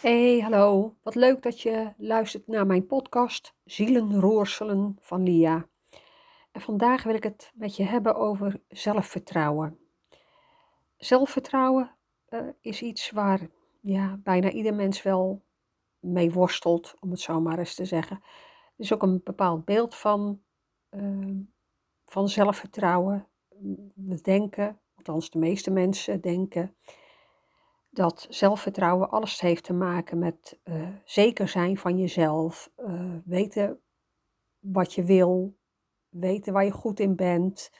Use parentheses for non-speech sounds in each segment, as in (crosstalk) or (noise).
Hey, hallo. Wat leuk dat je luistert naar mijn podcast Zielenroorselen van Lia. En vandaag wil ik het met je hebben over zelfvertrouwen. Zelfvertrouwen eh, is iets waar ja, bijna ieder mens wel mee worstelt, om het zo maar eens te zeggen. Er is ook een bepaald beeld van, uh, van zelfvertrouwen. We denken, althans de meeste mensen denken, dat zelfvertrouwen alles heeft te maken met uh, zeker zijn van jezelf, uh, weten wat je wil, weten waar je goed in bent.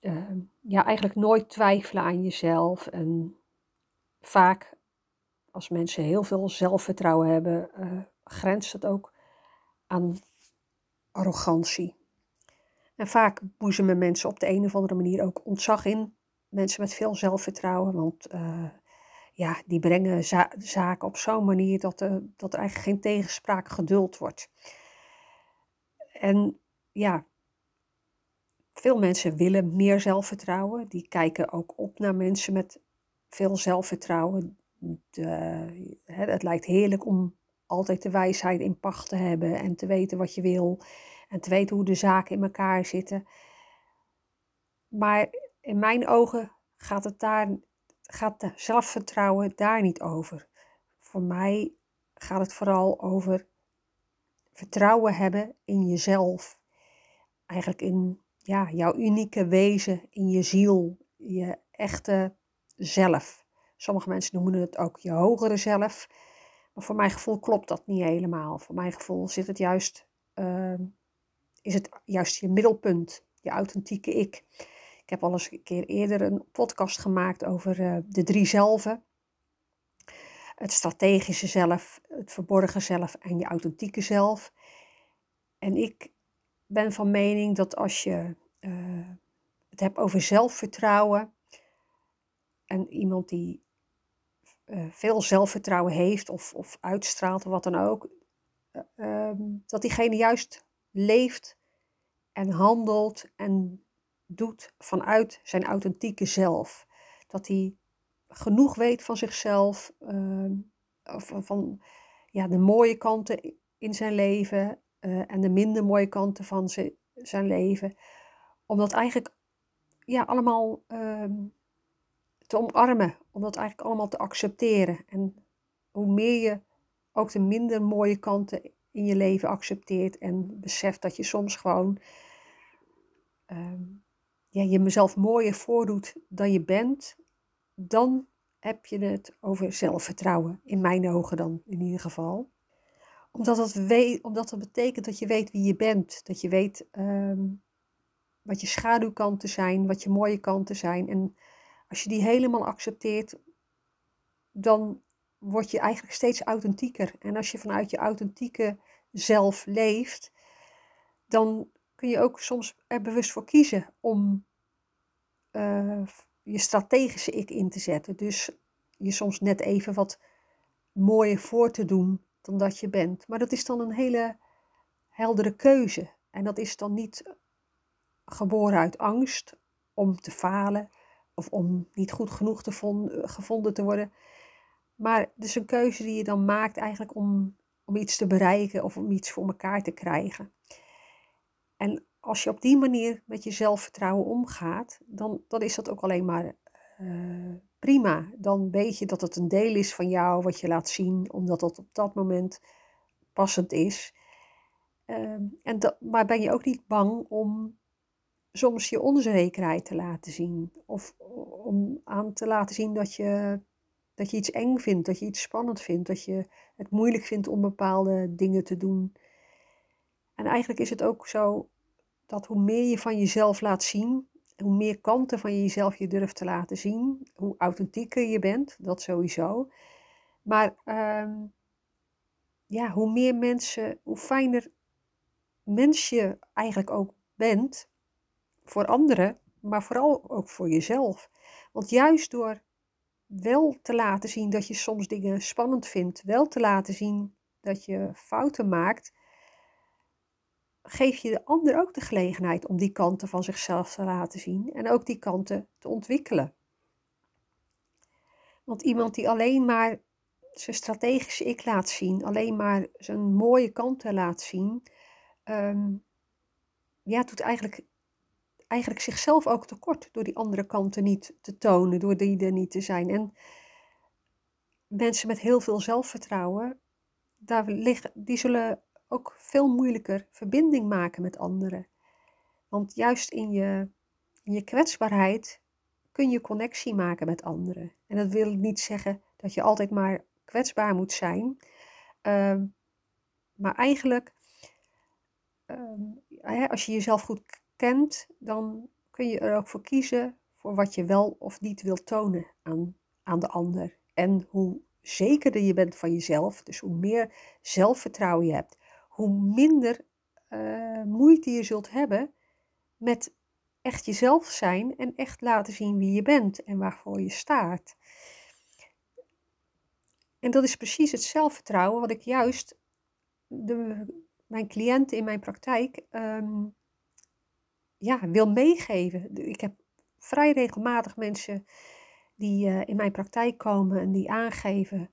Uh, ja, eigenlijk nooit twijfelen aan jezelf. En vaak, als mensen heel veel zelfvertrouwen hebben, grenst het ook aan arrogantie. En vaak boezemen mensen op de een of andere manier ook ontzag in mensen met veel zelfvertrouwen. Want uh, ja, die brengen za zaken op zo'n manier dat, uh, dat er eigenlijk geen tegenspraak geduld wordt. En ja, veel mensen willen meer zelfvertrouwen. Die kijken ook op naar mensen met veel zelfvertrouwen. De, het lijkt heerlijk om altijd de wijsheid in pacht te hebben en te weten wat je wil en te weten hoe de zaken in elkaar zitten. Maar in mijn ogen gaat het daar, gaat de zelfvertrouwen daar niet over. Voor mij gaat het vooral over vertrouwen hebben in jezelf. Eigenlijk in ja, jouw unieke wezen, in je ziel, je echte zelf. Sommige mensen noemen het ook je hogere zelf. Maar voor mijn gevoel klopt dat niet helemaal. Voor mijn gevoel zit het juist, uh, is het juist je middelpunt, je authentieke ik. Ik heb al eens een keer eerder een podcast gemaakt over uh, de drie zelven. Het strategische zelf, het verborgen zelf en je authentieke zelf. En ik ben van mening dat als je uh, het hebt over zelfvertrouwen en iemand die uh, veel zelfvertrouwen heeft of, of uitstraalt of wat dan ook, ehm, dat diegene juist leeft en handelt en doet vanuit zijn authentieke zelf. Dat hij genoeg weet van zichzelf, uh, van, ja, de mooie kanten in zijn leven uh, en de minder mooie kanten van zijn leven. Om dat eigenlijk ja, allemaal uh, te omarmen, om dat eigenlijk allemaal te accepteren. En hoe meer je ook de minder mooie kanten in je leven accepteert en beseft dat je soms gewoon ehm, ja, je mezelf mooier voordoet dan je bent, dan heb je het over zelfvertrouwen. In mijn ogen dan in ieder geval. Omdat dat, weet, omdat dat betekent dat je weet wie je bent. Dat je weet um, wat je schaduwkanten zijn, wat je mooie kanten zijn. En als je die helemaal accepteert, dan word je eigenlijk steeds authentieker. En als je vanuit je authentieke zelf leeft, dan kun je ook soms er bewust voor kiezen om uh, je strategische ik in te zetten. Dus je soms net even wat mooier voor te doen dan dat je bent. Maar dat is dan een hele heldere keuze. En dat is dan niet geboren uit angst om te falen of om niet goed genoeg gevonden te worden. Maar is een keuze die je dan maakt eigenlijk om, om iets te bereiken of om iets voor elkaar te krijgen. En als je op die manier met je zelfvertrouwen omgaat, dan, dan is dat ook alleen maar uh, prima. Dan weet je dat het een deel is van jou wat je laat zien, omdat dat op dat moment passend is. Uh, en dat, maar ben je ook niet bang om soms je onzekerheid te laten zien? Of om aan te laten zien dat je, dat je iets eng vindt, dat je iets spannend vindt, dat je het moeilijk vindt om bepaalde dingen te doen. En eigenlijk is het ook zo dat hoe meer je van jezelf laat zien, hoe meer kanten van jezelf je durft te laten zien, hoe authentieker je bent, dat sowieso. Maar uh, ja, hoe meer mensen, hoe fijner mens je eigenlijk ook bent voor anderen, maar vooral ook voor jezelf. Want juist door wel te laten zien dat je soms dingen spannend vindt, wel te laten zien dat je fouten maakt, geef je de ander ook de gelegenheid om die kanten van zichzelf te laten zien en ook die kanten te ontwikkelen. Want iemand die alleen maar zijn strategische ik laat zien, alleen maar zijn mooie kanten laat zien, ehm, ja, doet eigenlijk, eigenlijk zichzelf ook tekort door die andere kanten niet te tonen, door die er niet te zijn. En mensen met heel veel zelfvertrouwen, daar liggen, die zullen ook veel moeilijker verbinding maken met anderen. Want juist in je, in je kwetsbaarheid kun je connectie maken met anderen. En dat wil niet zeggen dat je altijd maar kwetsbaar moet zijn. Ehm, maar eigenlijk, ehm, als je jezelf goed kent, dan kun je er ook voor kiezen voor wat je wel of niet wilt tonen aan, aan de ander. En hoe zekerder je bent van jezelf, dus hoe meer zelfvertrouwen je hebt, hoe minder uh, moeite je zult hebben met echt jezelf zijn en echt laten zien wie je bent en waarvoor je staat. En dat is precies het zelfvertrouwen wat ik juist de, mijn cliënten in mijn praktijk ehm, ja, wil meegeven. Ik heb vrij regelmatig mensen die uh, in mijn praktijk komen en die aangeven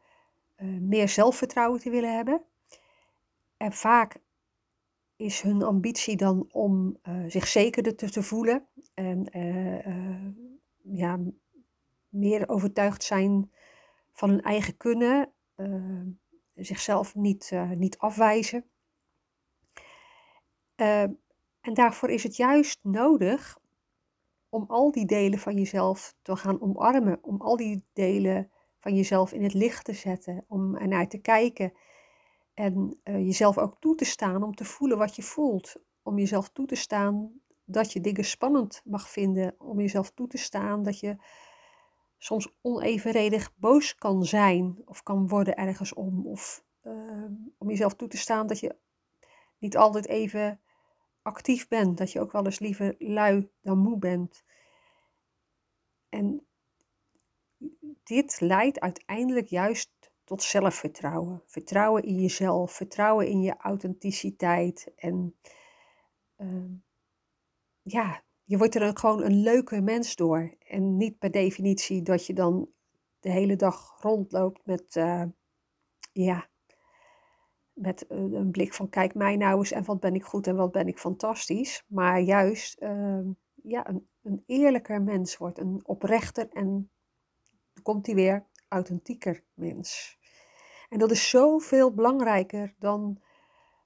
uh, meer zelfvertrouwen te willen hebben. En vaak is hun ambitie dan om uh, zich zekerder te, te voelen en ja, meer overtuigd zijn van hun eigen kunnen, zichzelf niet, niet afwijzen. Uh, en daarvoor is het juist nodig om al die delen van jezelf te gaan omarmen, om al die delen van jezelf in het licht te zetten, om ernaar te kijken en jezelf ook toe te staan om te voelen wat je voelt, om jezelf toe te staan dat je dingen spannend mag vinden, om jezelf toe te staan dat je soms onevenredig boos kan zijn of kan worden ergens om. Of uh, om jezelf toe te staan dat je niet altijd even actief bent. Dat je ook wel eens liever lui dan moe bent. En dit leidt uiteindelijk juist tot zelfvertrouwen. Vertrouwen in jezelf, vertrouwen in je authenticiteit. En uh, ja, je wordt er gewoon een leuke mens door. En niet per definitie dat je dan de hele dag rondloopt met, uh, ja, met een blik van kijk mij nou eens en wat ben ik goed en wat ben ik fantastisch. Maar juist uh, ja, een, een eerlijker mens wordt, een oprechter en komt hij weer, authentieker mens. En dat is zoveel belangrijker dan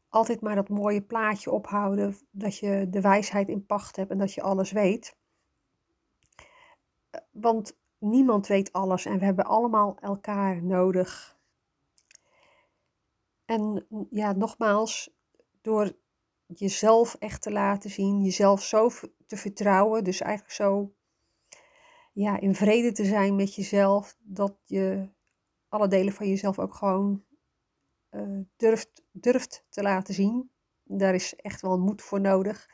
altijd maar dat mooie plaatje ophouden, dat je de wijsheid in pacht hebt en dat je alles weet. Want niemand weet alles en we hebben allemaal elkaar nodig. En ja, nogmaals, door jezelf echt te laten zien, jezelf zo te vertrouwen, dus eigenlijk zo ja, in vrede te zijn met jezelf, dat je alle delen van jezelf ook gewoon uh, durft, durft te laten zien. Daar is echt wel moed voor nodig.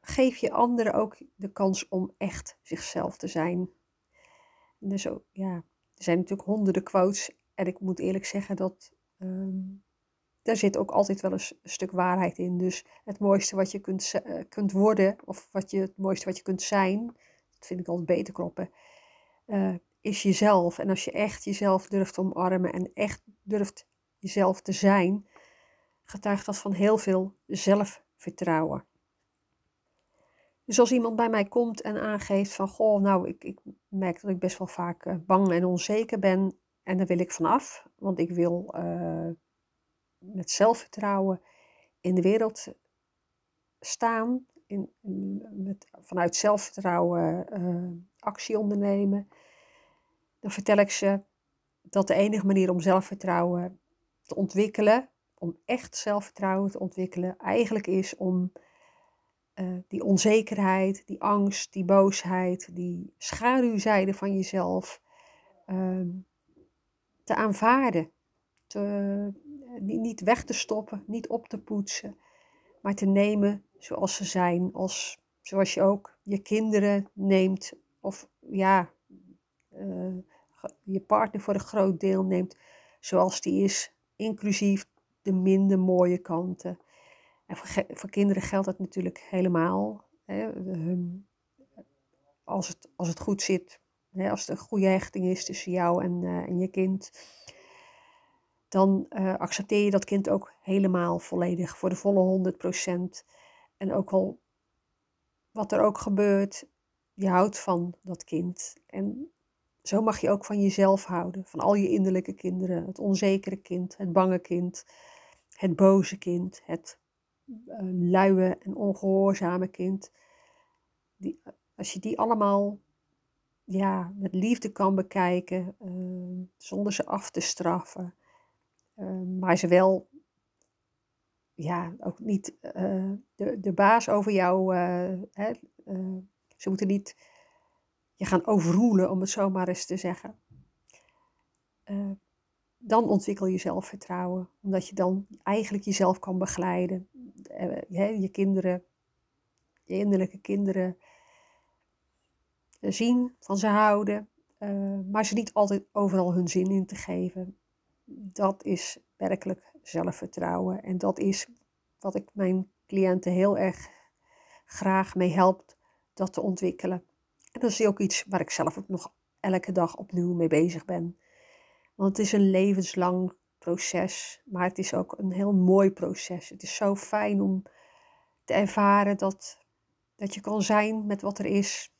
Geef je anderen ook de kans om echt zichzelf te zijn. Dus ja, er zijn natuurlijk honderden quotes. En ik moet eerlijk zeggen dat um, daar zit ook altijd wel eens een stuk waarheid in. Dus het mooiste wat je kunt, uh, kunt worden, of wat je, het mooiste wat je kunt zijn, dat vind ik altijd beter kloppen, uh, is jezelf. En als je echt jezelf durft omarmen en echt durft jezelf te zijn, getuigt dat van heel veel zelfvertrouwen. Dus als iemand bij mij komt en aangeeft van, goh, nou, ik, ik merk dat ik best wel vaak uh, bang en onzeker ben en daar wil ik vanaf, want ik wil uh, met zelfvertrouwen in de wereld staan, in, met, vanuit zelfvertrouwen uh, actie ondernemen, dan vertel ik ze dat de enige manier om zelfvertrouwen te ontwikkelen, om echt zelfvertrouwen te ontwikkelen, eigenlijk is om uh, die onzekerheid, die angst, die boosheid, die schaduwzijde van jezelf uh, te aanvaarden. Te, niet weg te stoppen, niet op te poetsen, maar te nemen zoals ze zijn. Als, zoals je ook je kinderen neemt, of ja, je partner voor een groot deel neemt zoals die is inclusief de minder mooie kanten. En voor, kinderen geldt dat natuurlijk helemaal. Hè. Als, het, als het goed zit, hè, als er een goede hechting is tussen jou en, uh, en je kind, dan uh, accepteer je dat kind ook helemaal volledig voor de volle 100%. En ook al wat er ook gebeurt, je houdt van dat kind. En zo mag je ook van jezelf houden, van al je innerlijke kinderen. Het onzekere kind, het bange kind, het boze kind, het uh, luie en ongehoorzame kind. Die, als je die allemaal ja, met liefde kan bekijken, uh, zonder ze af te straffen, uh, maar ze wel ja, ook niet de, de baas over jou. Hè, ze moeten niet je gaan overroelen, om het zo maar eens te zeggen. dan ontwikkel je zelfvertrouwen, omdat je dan eigenlijk jezelf kan begeleiden. je kinderen, je innerlijke kinderen zien, van ze houden, maar ze niet altijd overal hun zin in te geven. Dat is werkelijk zelfvertrouwen. En dat is wat ik mijn cliënten heel erg graag mee help dat te ontwikkelen. En dat is ook iets waar ik zelf ook nog elke dag opnieuw mee bezig ben. Want het is een levenslang proces, maar het is ook een heel mooi proces. Het is zo fijn om te ervaren dat, dat je kan zijn met wat er is,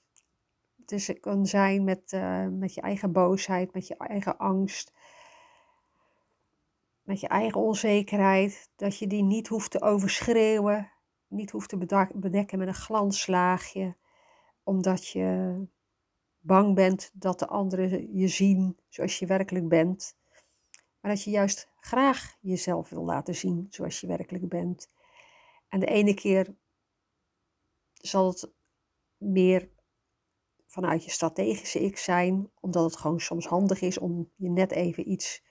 het kan zijn met, uh, met je eigen boosheid, met je eigen angst, met je eigen onzekerheid. Dat je die niet hoeft te overschreeuwen, niet hoeft te bedekken met een glanslaagje, omdat je bang bent dat de anderen je zien zoals je werkelijk bent. Maar dat je juist graag jezelf wil laten zien zoals je werkelijk bent. En de ene keer zal het meer vanuit je strategische ik zijn, omdat het gewoon soms handig is om je net even iets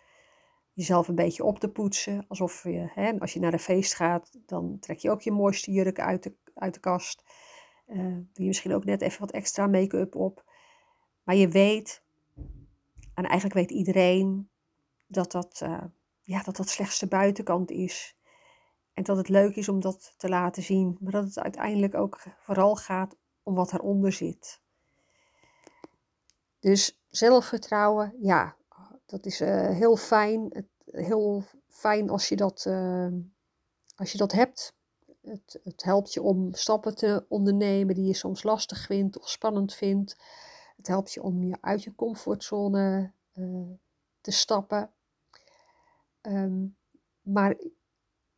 jezelf een beetje op te poetsen. Alsof je, hè, als je naar een feest gaat, dan trek je ook je mooiste jurk uit de, uit de kast. Uh, je misschien ook net even wat extra make-up op. Maar je weet, en eigenlijk weet iedereen, dat dat, uh, ja, dat dat slechts de buitenkant is. En dat het leuk is om dat te laten zien. Maar dat het uiteindelijk ook vooral gaat om wat eronder zit. Dus zelfvertrouwen, ja, dat is uh, heel fijn. Het, heel fijn als je dat, als je dat hebt. Het, het, helpt je om stappen te ondernemen die je soms lastig vindt of spannend vindt. Het helpt je om je uit je comfortzone uh, te stappen. Um, maar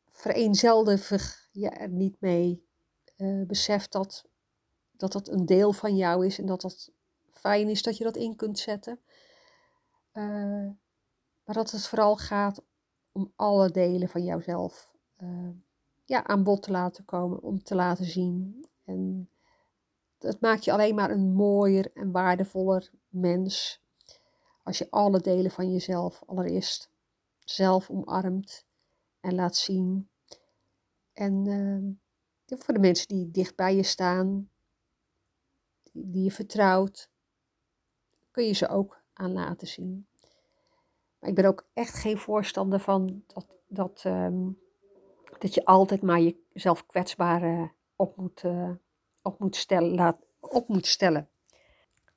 vereenzelvig je er niet mee. besef dat, dat dat een deel van jou is en dat dat fijn is dat je dat in kunt zetten. Uh, maar dat het vooral gaat om alle delen van jouzelf uh, ja, aan bod te laten komen, om te laten zien. En het maakt je alleen maar een mooier en waardevoller mens als je alle delen van jezelf allereerst zelf omarmt en laat zien. En uh, voor de mensen die dicht bij je staan, die, je vertrouwt, kun je ze ook aan laten zien. Maar ik ben ook echt geen voorstander van dat, dat, um, dat je altijd maar jezelf kwetsbaar uh, op, moet, uh, op, moet stellen, laat, op moet stellen.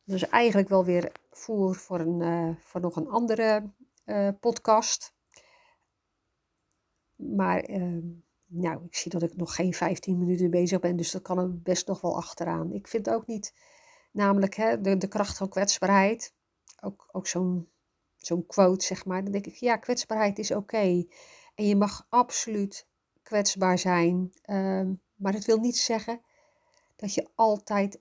Dus eigenlijk wel weer voer voor, een, uh, voor nog een andere podcast. Maar ehm, nou, ik zie dat ik nog geen 15 minuten bezig ben, dus dat kan er best nog wel achteraan. Ik vind ook niet Namelijk hè, de, de kracht van kwetsbaarheid. Ook, ook zo'n zo'n quote, zeg maar. Dan denk ik, ja, kwetsbaarheid is oké. En je mag absoluut kwetsbaar zijn. Um, maar dat wil niet zeggen dat je altijd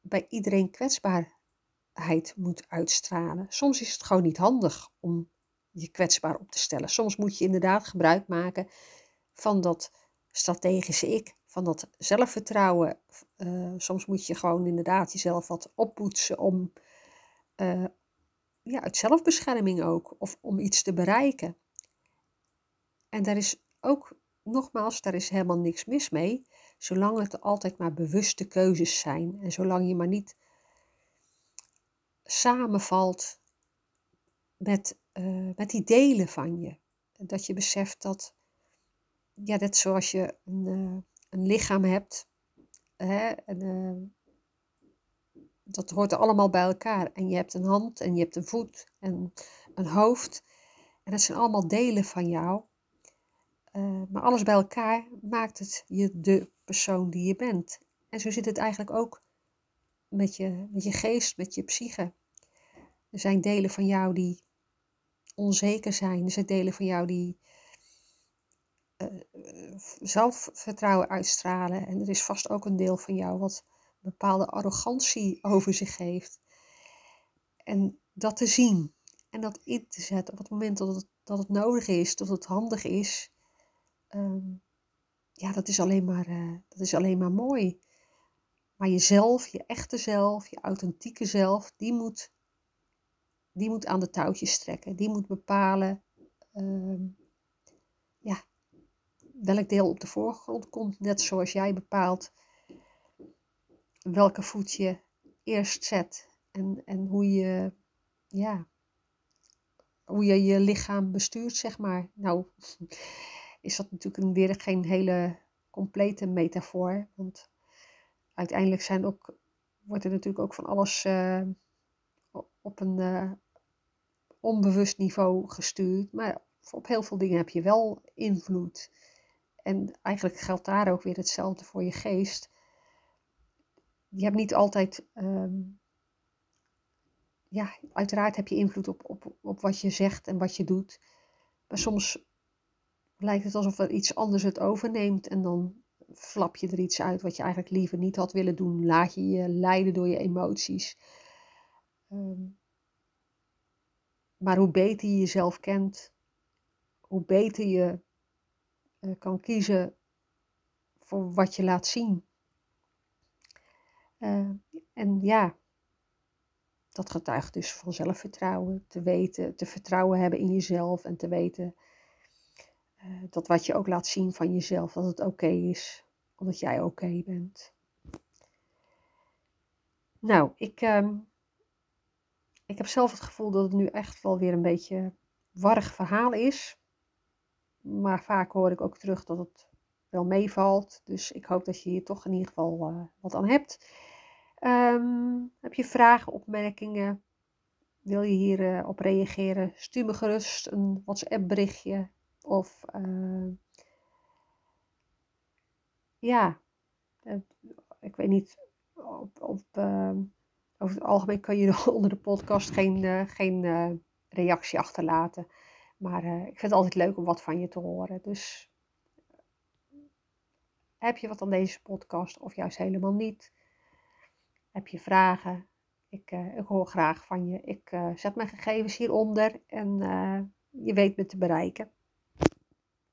bij iedereen kwetsbaarheid moet uitstralen. Soms is het gewoon niet handig om je kwetsbaar op te stellen. Soms moet je inderdaad gebruik maken van dat strategische ik, van dat zelfvertrouwen. Uh, soms moet je gewoon inderdaad jezelf wat oppoetsen om, uh, ja, uit zelfbescherming ook, of om iets te bereiken. En daar is ook, nogmaals, daar is helemaal niks mis mee, zolang het altijd maar bewuste keuzes zijn en zolang je maar niet samenvalt met, uh, met die delen van je. Dat je beseft dat, ja, net zoals je een, een lichaam hebt. Hè, en, uh, dat hoort er allemaal bij elkaar. En je hebt een hand en je hebt een voet en een hoofd. En het zijn allemaal delen van jou. Uh, maar alles bij elkaar maakt het je de persoon die je bent. En zo zit het eigenlijk ook met je, met je geest, met je psyche. Er zijn delen van jou die onzeker zijn. Er zijn delen van jou die uh, zelfvertrouwen uitstralen. En er is vast ook een deel van jou wat bepaalde arrogantie (laughs) over zich heeft. En dat te zien en dat in te zetten op het moment dat dat het nodig is, dat het handig is. Ehm, ja, dat is, alleen maar, uh, dat is alleen maar mooi. Maar jezelf, je echte zelf, je authentieke zelf, die moet, die moet aan de touwtjes trekken. Die moet bepalen uh, ja, welk deel op de voorgrond komt. Net zoals jij bepaalt welke voet je eerst zet. En, en hoe je, ja, hoe je je lichaam bestuurt, zeg maar. Nou, is dat natuurlijk weer geen hele complete metafoor. Want uiteindelijk zijn ook, wordt er natuurlijk ook van alles uh, op een uh, onbewust niveau gestuurd. Maar op heel veel dingen heb je wel invloed. En eigenlijk geldt daar ook weer hetzelfde voor je geest. Je hebt niet altijd. Um, ja, uiteraard heb je invloed op, op, op wat je zegt en wat je doet. Maar soms lijkt het alsof er iets anders het overneemt en dan flap je er iets uit wat je eigenlijk liever niet had willen doen. Laat je je leiden door je emoties. Ehm, maar hoe beter je jezelf kent, hoe beter je uh, kan kiezen voor wat je laat zien. Uh, en ja, dat getuigt dus van zelfvertrouwen. Te weten, te vertrouwen hebben in jezelf en te weten dat wat je ook laat zien van jezelf, dat het oké is, omdat jij oké bent. Nou, ik, um, ik heb zelf het gevoel dat het nu echt wel weer een beetje warrig verhaal is. Maar vaak hoor ik ook terug dat het wel meevalt. Dus ik hoop dat je hier toch in ieder geval uh, wat aan hebt. Um, heb je vragen, opmerkingen? Wil je hierop op reageren? Stuur me gerust een WhatsApp berichtje. Of uh, ja, uh, ik weet niet. Uh, over het algemeen kan je (laughs) onder de podcast geen, geen reactie achterlaten. Maar ik vind het altijd leuk om wat van je te horen. Dus heb je wat aan deze podcast of juist helemaal niet? Heb je vragen? Ik, hoor graag van je. Ik zet mijn gegevens hieronder en je weet me te bereiken.